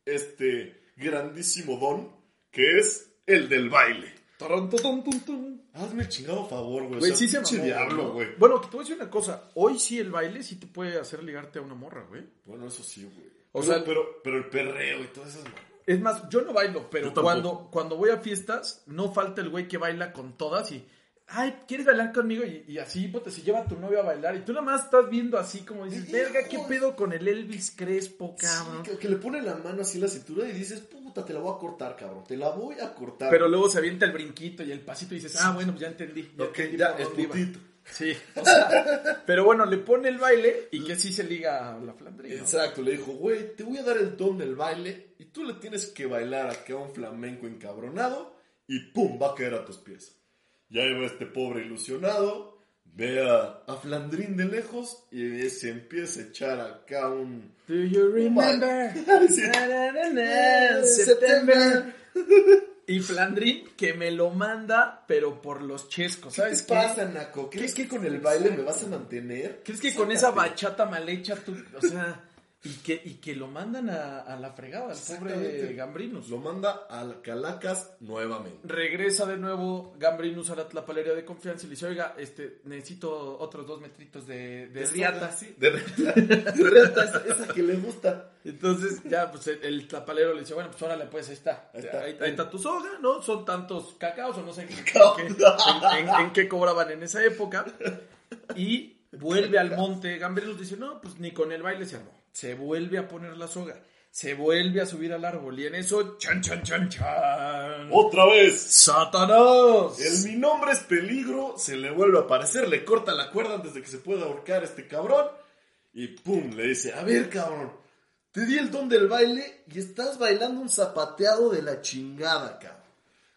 este grandísimo don que es el del baile. Torón, tutun, tun, tun. Hazme el chingado favor, güey. Güey, O sea, sí se pinche mamó, diablo, güey. Bueno, que te voy a decir una cosa. Hoy sí el baile sí te puede hacer ligarte a una morra, güey. Bueno, eso sí, güey. O sea- pero, pero el perreo y todas esas Es más, yo no bailo, pero cuando, cuando voy a fiestas, no falta el güey que baila con todas y, ay, ¿quieres bailar conmigo? Y, y así, puta, se lleva a tu novio a bailar y tú nada más estás viendo así como dices, verga, ¿qué pedo con el Elvis Crespo, cabrón? Sí, que, que le pone la mano así en la cintura y dices, puta, te la voy a cortar, cabrón. Te la voy a cortar. Pero luego se avienta el brinquito y el pasito y dices, ah, bueno, pues ya entendí. Ya Ok, entendí ya, por el dónde iba". putito. Sí, o sea, pero bueno, le pone el baile y que sí se liga a la flandrina. Exacto, le dijo, güey, te voy a dar el don del baile y tú le tienes que bailar acá a un flamenco encabronado y pum, va a caer a tus pies. Ya va este pobre ilusionado, ve a, a Flandrín de lejos y se empieza a echar acá un... Do you remember? September. Y Flandrin que me lo manda, pero por los chescos, ¿Qué ¿sabes te pasa, Naco? ¿Crees ¿Qué? que con el baile me vas a mantener? ¿Crees que con esa bachata mal hecha tú, o sea, Y que, y que lo mandan a, a la fregada, al pobre. Gambrinus. Lo manda a Calacas nuevamente. Regresa de nuevo Gambrinus a la tlapalería de confianza y le dice, oiga, este, necesito otros dos metritos de, de riata. Sí, de riata. De riata, esa, esa que le gusta. Entonces ya, pues el, el tlapalero le dice, bueno, pues órale, pues ahí está. Ahí está. Ahí, ahí está tu soga, ¿no? Son tantos cacaos o no sé en Cacao. en, en- en qué cobraban en esa época. Y vuelve al monte. Gambrinus dice, no, pues ni con el baile se armó. Se vuelve a poner la soga. Se vuelve a subir al árbol. Y en eso, chan, chan, chan, chan. Otra vez. ¡Satanás! El mi nombre es peligro, se le vuelve a aparecer, le corta la cuerda antes de que se pueda ahorcar este cabrón. Y pum, le dice, a ver cabrón, te di el don del baile y estás bailando un zapateado de la chingada, cabrón.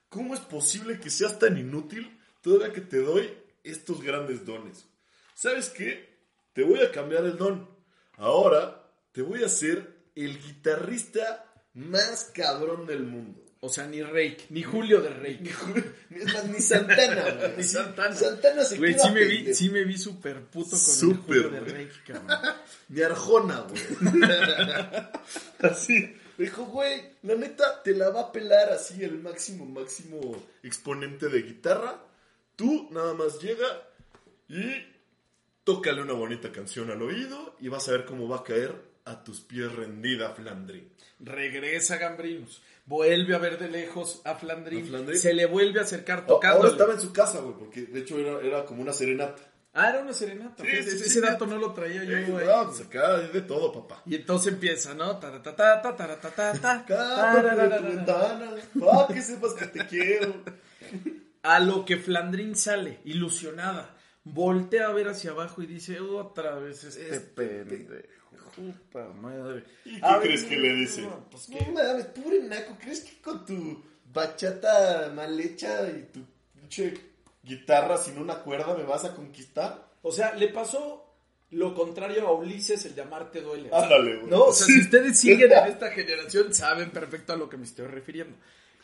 ¿Cómo es posible que seas tan inútil todavía que te doy estos grandes dones? ¿Sabes qué? Te voy a cambiar el don. Ahora te voy a hacer el guitarrista más cabrón del mundo. O sea, ni Rake, ni Julio de Rake. Ni, es más, ni Santana, güey. [LAUGHS] Ni Santana. Santana se Güey, sí me vi, sí me vi súper puto con el Julio de. Rake, [LAUGHS] cabrón. Ni Arjona, güey. [LAUGHS] así. Dijo, güey, la neta te la va a pelar así el máximo, máximo exponente de guitarra. Tú nada más llega y tócale una bonita canción al oído y vas a ver cómo va a caer a tus pies rendida, Flandrin. Regresa Gambrinus. Vuelve a ver de lejos a Flandrín. A Flandrín. Se le vuelve a acercar tocando. Ahora estaba en su casa, güey, porque de hecho era, era como una serenata. Ah, era una serenata. Sí, sí, ese sí, dato no lo traía yo, Eh, güey. no, pues acá de todo, papá. Y entonces empieza, ¿no? Taratatata, taratatata, [LAUGHS] de tu ventana, para que sepas que te quiero. A lo que Flandrín sale, ilusionada. Voltea a ver hacia abajo y dice, otra vez este, Este pendejo. Puta madre. ¿Y qué A ver, crees que le dice? no, pues, No ¿qué? mames, pobre naco, ¿crees que con tu bachata mal hecha y tu pinche guitarra sin una cuerda me vas a conquistar? O sea, le pasó lo contrario a Ulises, el llamarte duele. Ándale, güey. No, o sea, Sí. si ustedes siguen en esta generación, saben perfecto a lo que me estoy refiriendo.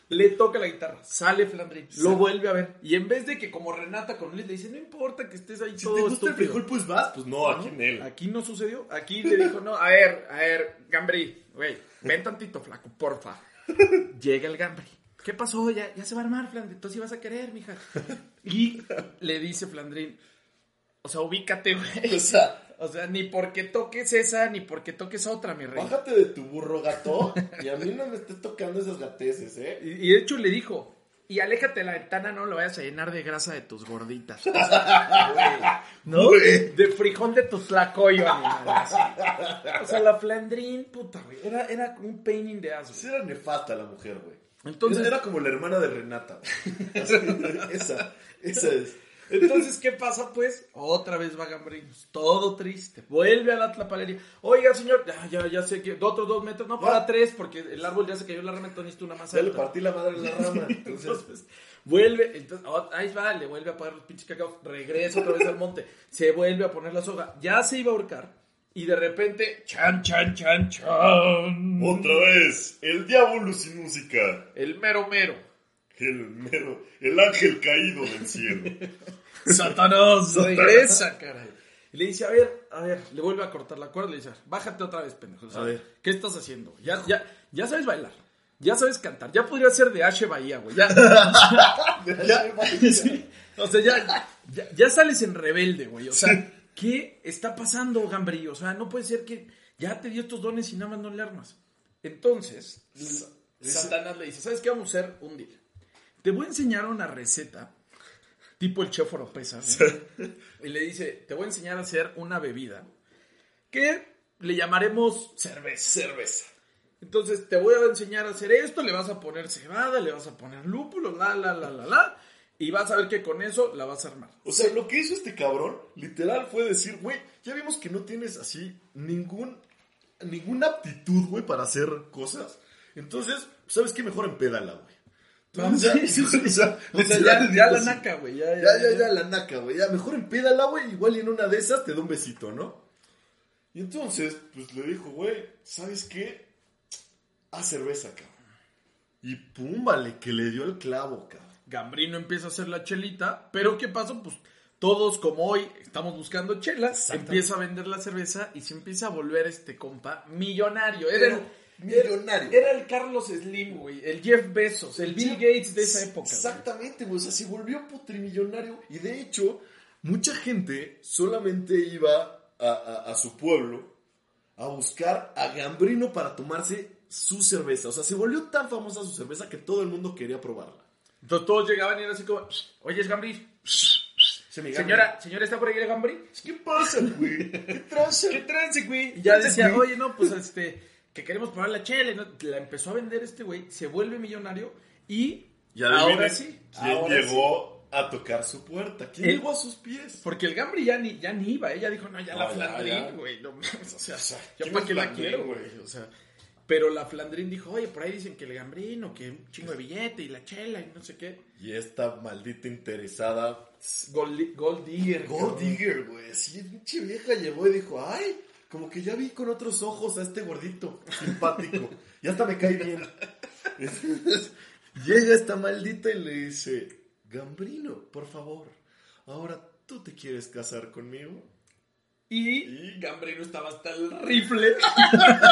Le toca la guitarra, sale Flandrín, lo vuelve a ver. Y en vez de que como Renata con Luis le dice, no importa que estés ahí Si todo te gusta el estúpido". frijol, pues vas. Pues no, aquí en él. Aquí no sucedió. Aquí le dijo, no, a ver, a ver, Gambri, güey, ven tantito, flaco, porfa. [LAUGHS] Llega el Gambri. ¿Qué pasó? Ya, ya se va a armar, Flandrín. Entonces ibas a querer, mija. Y le dice Flandrín, o sea, ubícate, güey. [LAUGHS] O sea, O sea, ni porque toques esa, ni porque toques otra, mi rey. bájate de tu burro gato y a mí no me estés tocando esas gateces, ¿eh? Y, y de hecho le dijo, y aléjate de la ventana, no lo vayas a llenar de grasa de tus gorditas. [LAUGHS] ¿No? De frijol de tu tlacoyo, animal. O sea, la Flandrín, puta, güey. Era, era un pain in the ass, Sí güey. era nefasta la mujer, güey. Entonces- Era como la hermana de Renata. Así, esa, esa es. Entonces, ¿qué pasa, pues? Otra vez va Gambrinus, todo triste. Vuelve a la tlapalería. Oiga, señor, ya, ya, ya sé que otros dos metros, no, para tres, porque el árbol ya se cayó la rama, entonces necesito una más Ya le alta. partí la madre en la rama. [LAUGHS] Entonces, Entonces, vuelve, entonces, oh, ahí va, le vuelve a poner los pinches cacaos, regresa otra vez al monte, se vuelve a poner la soga, ya se iba a ahorcar, y de repente, chan, chan, chan, chan. otra vez, el diablo sin música. El mero mero. El mero, el ángel caído del cielo. [LAUGHS] Satanás, regresa, caray. Y le dice, a ver, a ver, le vuelve a cortar la cuerda, le dice, bájate otra vez, pendejo. O sea, A ver. ¿qué estás haciendo? Ya, ya, ya sabes bailar, ya sabes cantar, ya podría ser de H. Bahía, güey, ya. [LAUGHS] Ya, Sí. O sea, ya, ya, ya sales en rebelde, güey. O sea, ¿qué está pasando, Gambrillo? O sea, no puede ser que ya te dio estos dones y nada más no le armas. Entonces, Satanás le dice, ¿sabes qué vamos a hacer un día? Te voy a enseñar una receta, tipo el chef Oropesa, ¿no? [LAUGHS] y le dice, te voy a enseñar a hacer una bebida que le llamaremos cerveza. cerveza. Entonces te voy a enseñar a hacer esto, le vas a poner cebada, le vas a poner lúpulo, la, la, la, la, la, y vas a ver que con eso la vas a armar. O sea, lo que hizo este cabrón, literal, fue decir, güey, ya vimos que no tienes así ningún, ninguna aptitud, güey, para hacer cosas. Entonces, ¿sabes qué? Mejor empédala, güey. Entonces, Sí, sí, sí. o sea, O sea, literal, ya, ya la naca, güey. Ya, Ya, ya, ya, la naca, güey. Ya, mejor empédala, güey. Igual y en una de esas te da un besito, ¿no? Y entonces, pues le dijo, güey, ¿sabes qué? Haz cerveza, cabrón. Y pum, vale, que le dio el clavo, cabrón. Gambrino empieza a hacer la chelita, pero ¿qué pasó? Pues todos como hoy estamos buscando chelas, empieza a vender la cerveza y se empieza a volver este compa millonario. Era el, millonario. Era el Carlos Slim, güey, el Jeff Bezos, el Bill Gates de esa época. Exactamente, güey. O sea, se volvió putrimillonario. Y de hecho, mucha gente solamente iba a, a- a su pueblo a buscar a Gambrino para tomarse su cerveza. O sea, se volvió tan famosa su cerveza que todo el mundo quería probarla. Entonces todos llegaban y era así como, oye, es Gambri. Señora, señora, ¿está por ahí el Gambri? ¿qué pasa, güey? ¿Qué traza? ¿Qué trance, güey? Y ya Trance, decía, oye, no, pues este, que queremos probar la chela. no- La empezó a vender este güey, se vuelve millonario y Y adivinen ahora sí. ¿Quién ahora llegó a tocar su puerta? ¿Quién Él. llegó a sus pies? Porque el Gambri ya ni, ya ni iba, ella dijo, no, ya No, la ya, Flandrín, ya. güey, no mames, o sea, yo ¿quién para qué la quiero, güey? o sea, pero la Flandrín dijo, oye, por ahí dicen que el Gambrino, que un chingo de billete y la chela y no sé qué. Y esta maldita interesada Gold, Gold Digger. Gold. Digger, güey. Sí, pinche vieja llegó y dijo, ay, como que ya vi con otros ojos a este gordito, simpático. y hasta me cae bien. [LAUGHS] Llega esta maldita y le dice, Gambrino, por favor, ahora tú te quieres casar conmigo. Y Gambrino estaba hasta el rifle.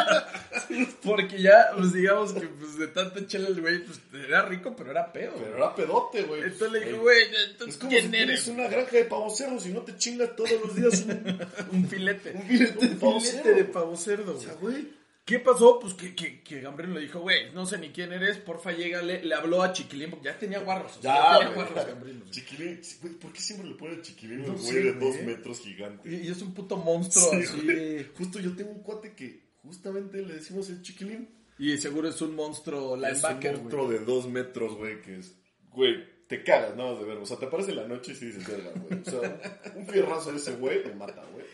[LAUGHS] Porque ya, pues digamos que pues, de tanta chela el güey, pues era rico, pero era pedo. Pero era pedote, güey. Entonces le dije, Ey, güey, Es entonces, como ¿quién si eres? una granja de pavos cerdos y no te chingas todos los días un, [LAUGHS] Un filete. un filete de pavo filete cerdo. de pavo cerdo. O sea, güey. ¿Qué pasó? Pues que, que, que le dijo, güey, no sé ni quién eres, porfa, llégale. Le habló a Chiquilín, porque ya tenía guarros. o sea, Ya, tenía güey. guarros Gambrino. Chiquilín, güey, ¿por qué siempre le ponen chiquilín a No un güey de dos metros gigante? Y, y es un puto monstruo Sí, así. güey. Justo yo tengo un cuate que justamente le decimos el chiquilín. Y seguro es un monstruo es linebacker, un monstruo güey. de dos metros, güey, que es, güey, te cagas nada más de verlo. O sea, te aparece en la noche y sí dices, verga, güey. O sea, un fierrazo de ese güey me mata, güey.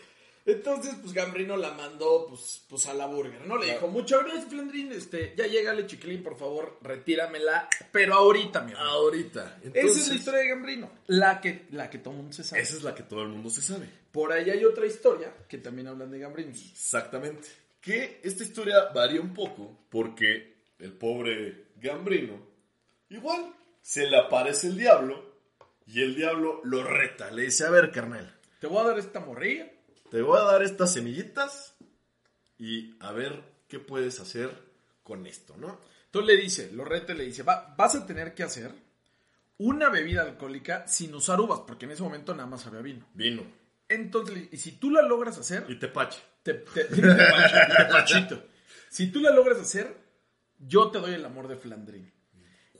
Entonces, pues Gambrino la mandó pues, pues a la burger, ¿no? Le Claro. dijo, muchas gracias, Flandrín, este, ya llégale, chiquilín, por favor, retíramela, pero ahorita, mi hermano. Ahorita. Esa es la historia de Gambrino, la que, la que todo el mundo se sabe. Esa es la que todo el mundo se sabe. Por ahí hay otra historia que también hablan de Gambrino. Exactamente. Que esta historia varía un poco porque el pobre Gambrino, igual, se le aparece el diablo y el diablo lo reta. Le dice, a ver, carnal, Te voy a dar esta morrilla. Te voy a dar estas semillitas y a ver qué puedes hacer con esto, ¿no? Entonces le dice, Lorrete le dice, "Va- vas a tener que hacer una bebida alcohólica sin usar uvas, porque en ese momento nada más había vino. Vino Entonces, y si tú la logras hacer, y tepache. te, te- [LAUGHS] te- te- pachito. Si tú la logras hacer, yo te doy el amor de Flandrín.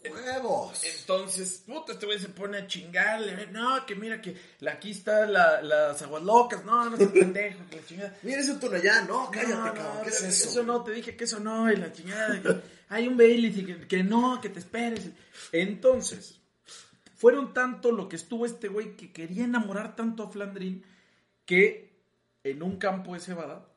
¡Huevos! Entonces, puta, este güey se pone a chingarle. No, que mira que la- aquí están la- las aguas locas. No, no seas [LAUGHS] pendejo, que la chingada. Mira ese tono allá, no, cállate, No, cabrón, no, ¿qué es que eso? no, te dije que eso no, y la chingada. que hay un Bailey y que, que no, que te esperes. Entonces, fueron tanto lo que estuvo este güey que quería enamorar tanto a Flandrín que en un campo de cebada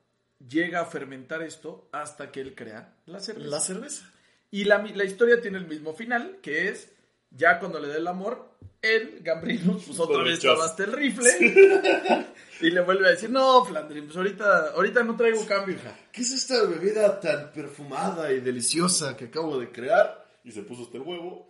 llega a fermentar esto hasta que él crea la cerveza. La cerveza. Y la, la historia tiene el mismo final, que es ya cuando le da el amor, él, Gambrino, pues otra vez hasta el rifle. [LAUGHS] y le vuelve a decir, no, Flandrin, pues ahorita, ahorita no traigo cambio, hija. [LAUGHS] ¿Qué es esta bebida tan perfumada y deliciosa que acabo de crear? Y se puso hasta el huevo.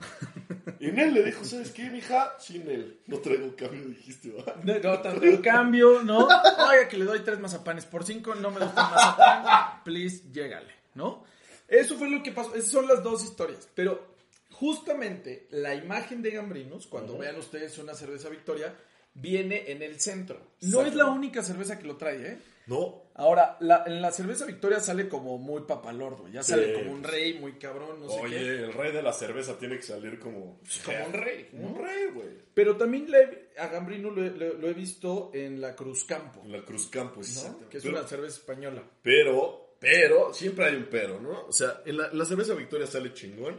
Y [LAUGHS] en él le dijo, ¿sabes qué, mija? Sin él. No traigo cambio, dijiste, ¿va? No, no traigo cambio, ¿no? Oiga, que le doy tres mazapanes por cinco, no me gusta mazapán, please, llégale, ¿no? Eso fue lo que pasó, esas son las dos historias, pero justamente la imagen de Gambrinos, cuando vean ustedes una cerveza Victoria, viene en el centro. No es la única cerveza que lo trae, ¿eh? No. Ahora, la- en la cerveza Victoria sale como muy papalordo, ya sale como un rey, muy cabrón, no sé Oye, qué. el rey de la cerveza tiene que salir como... Como un rey, un rey, güey. Pero también le- a Gambrino lo, he- lo- lo he visto en la Cruz Campo, En la Cruz Campo, ¿no? exactamente. que es Pero- una cerveza española. Pero, pero, siempre hay un pero, ¿no? O sea, en la, la cerveza Victoria sale chingón.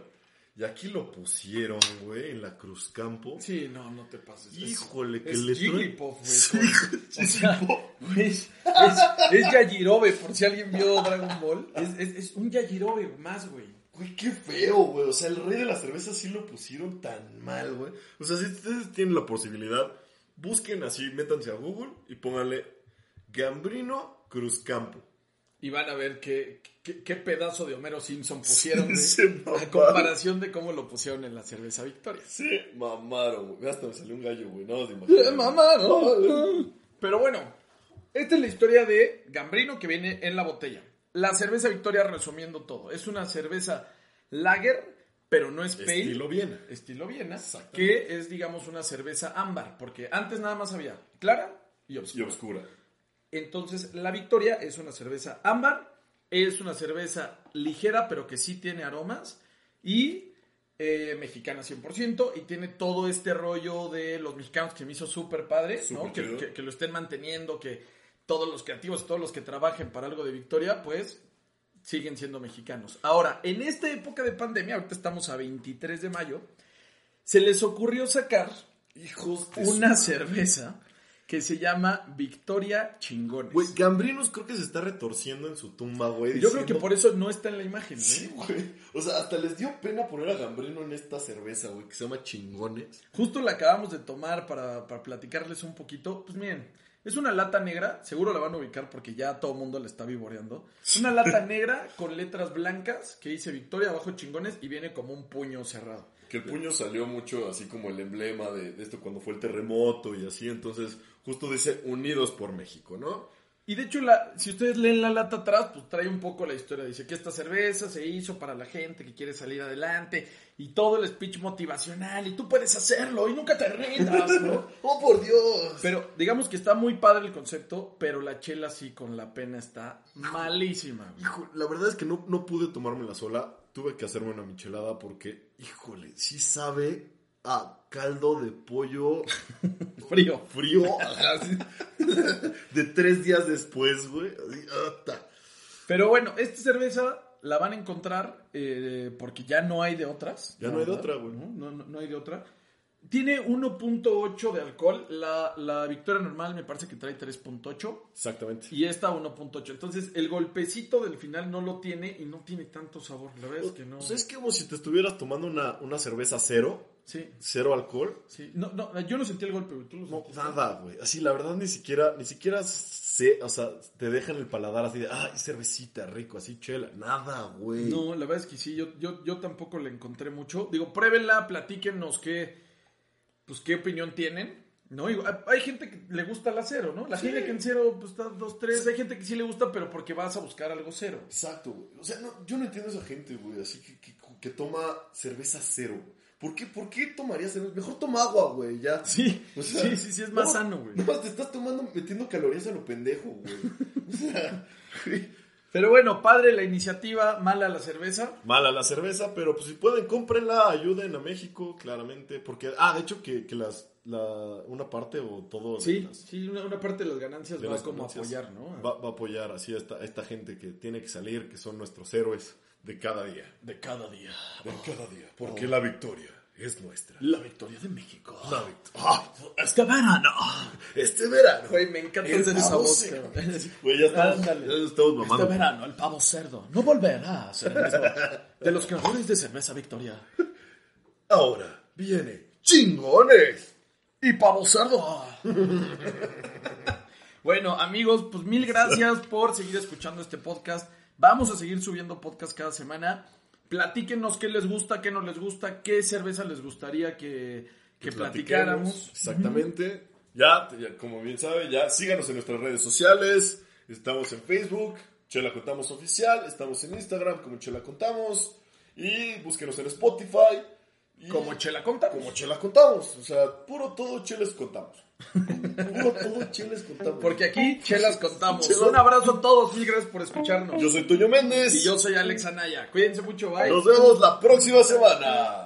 Y aquí lo pusieron, güey, en la Cruz Campo. Sí, no, no te pases. Es- Híjole, que es le Jigglypuff, güey. Sí, con- o sea, güey, [LAUGHS] es, es, es Yajirobe, por si alguien vio Dragon Ball. Es, es, es un Yajirobe más, güey. Güey, qué feo, güey. O sea, el rey de la cerveza sí lo pusieron tan mal, güey. O sea, si ustedes tienen la posibilidad, busquen así, métanse a Google y pónganle Gambrino Cruz Campo. Y van a ver qué, qué, qué pedazo de Homero Simpson pusieron a mamaron. comparación de cómo lo pusieron en la cerveza Victoria. Sí, mamaron, güey. Hasta me salió un gallo, güey. No, te imaginas. Pero bueno, esta es la historia de Gambrino que viene en la botella. La cerveza Victoria, resumiendo todo, es una cerveza lager, pero no es pale. Estilo Viena. Estilo Viena, que es, digamos, una cerveza ámbar, porque antes nada más había clara y Y oscura. Entonces, la Victoria es una cerveza ámbar, es una cerveza ligera, pero que sí tiene aromas, y eh, mexicana 100%, y tiene todo este rollo de los mexicanos que me hizo súper padre, ¿no? Que, chido. que- que lo estén manteniendo, que todos los creativos, todos los que trabajen para algo de Victoria, pues siguen siendo mexicanos. Ahora, en esta época de pandemia, ahorita estamos a 23 de mayo, se les ocurrió sacar Hijos una cerveza que se llama Victoria Chingones. Güey, Gambrinos creo que se está retorciendo en su tumba, güey. Yo creo que por eso no está en la imagen, ¿eh? Sí, güey. O sea, hasta les dio pena poner a Gambrino en esta cerveza, güey, que se llama Chingones. Justo la acabamos de tomar para, para platicarles un poquito. Pues miren, es una lata negra, seguro la van a ubicar porque ya todo el mundo la está vivoreando. Una lata [LAUGHS] negra con letras blancas que dice Victoria abajo Chingones y viene como un puño cerrado. Que el puño salió mucho así como el emblema de, de esto cuando fue el terremoto y así. Entonces, justo dice Unidos por México, ¿no? Y de hecho, la, si ustedes leen la lata atrás, pues trae un poco la historia. Dice que esta cerveza se hizo para la gente que quiere salir adelante y todo el speech motivacional y tú puedes hacerlo y nunca te rindas, ¿no? [LAUGHS] ¡Oh, por Dios! Pero digamos que está muy padre el concepto, pero la chela sí con la pena está malísima. güey. Hijo, la verdad es que no, no pude tomármela sola. Tuve que hacerme una michelada porque, híjole, sí sabe a caldo de pollo [LAUGHS] Frío. frío [LAUGHS] de tres días después, güey. Pero bueno, esta cerveza la van a encontrar eh, porque ya no hay de otras. Ya no hay de otra, güey. No, no- no hay de otra. Tiene 1.8 de alcohol. La, la Victoria normal me parece que trae 3.8. Exactamente. Y esta 1.8. Entonces el golpecito del final no lo tiene y no tiene tanto sabor. La verdad es que no. O sea, es como si te estuvieras tomando una, una cerveza cero, Sí, cero alcohol. sí. No, no, yo no sentí el golpe, güey. ¿Tú lo No, nada, güey. Así, la verdad, ni siquiera, ni siquiera sé, o sea, te dejan el paladar así de, ay, cervecita, rico, así, chela. Nada, güey. No, la verdad es que sí, yo, yo, yo tampoco le encontré mucho. Digo, pruébenla, platíquenos qué, pues, qué opinión tienen. ¿no? Hay gente que le gusta la cero, ¿no? La Sí. gente que en cero pues, está dos, tres. Hay gente que sí le gusta, pero porque vas a buscar algo cero. Exacto, güey. O sea, no, yo no entiendo a esa gente, güey, así que, que, que toma cerveza cero. ¿Por qué, ¿Por qué tomarías cerveza? Mejor toma agua, güey, ya. Sí, O sea, sí, sí, sí, es más no, sano, güey. No, te estás tomando, metiendo calorías a lo pendejo, güey. O sea, güey. Pero bueno, padre la iniciativa, mala la cerveza. Mala la cerveza, pero pues si pueden, cómprenla, ayuden a México, claramente. Porque, ah, de hecho, que, que las, la, una parte o todo. Sí, las- sí, una, una parte de las ganancias de va las como ganancias apoyar, ¿no? Va, va a apoyar así a esta, a esta gente que tiene que salir, que son nuestros héroes de cada día. De cada día. De cada día. Porque la victoria es nuestra. La victoria de México. La victoria. Este verano. Este verano. Güey, me encanta El hacer esa voz. Güey, ya estamos, Ándale. ya estamos mamando. Este verano, el pavo cerdo no volverá a ser el mismo. De los creadores de cerveza Victoria. Ahora viene chingones. Y pavo cerdo. bueno, amigos, pues mil gracias por seguir escuchando este podcast. Vamos a seguir subiendo podcast cada semana. Platíquenos qué les gusta, qué no les gusta, qué cerveza les gustaría que, que platicáramos. Exactamente. Ya, ya, como bien sabe, ya síganos en nuestras redes sociales. Estamos en Facebook, Chela Contamos Oficial. Estamos en Instagram como Chela Contamos. Y búsquenos en Spotify. Y Como Chela Conta. como Chela Contamos. O sea, puro todo Cheles Contamos. Todo Cheles Contamos. Porque aquí chelas contamos. Chelas. Un abrazo a todos, mil gracias por escucharnos. Yo soy Toño Méndez. Y yo soy Alex Anaya. Cuídense mucho, bye. Nos vemos la próxima semana.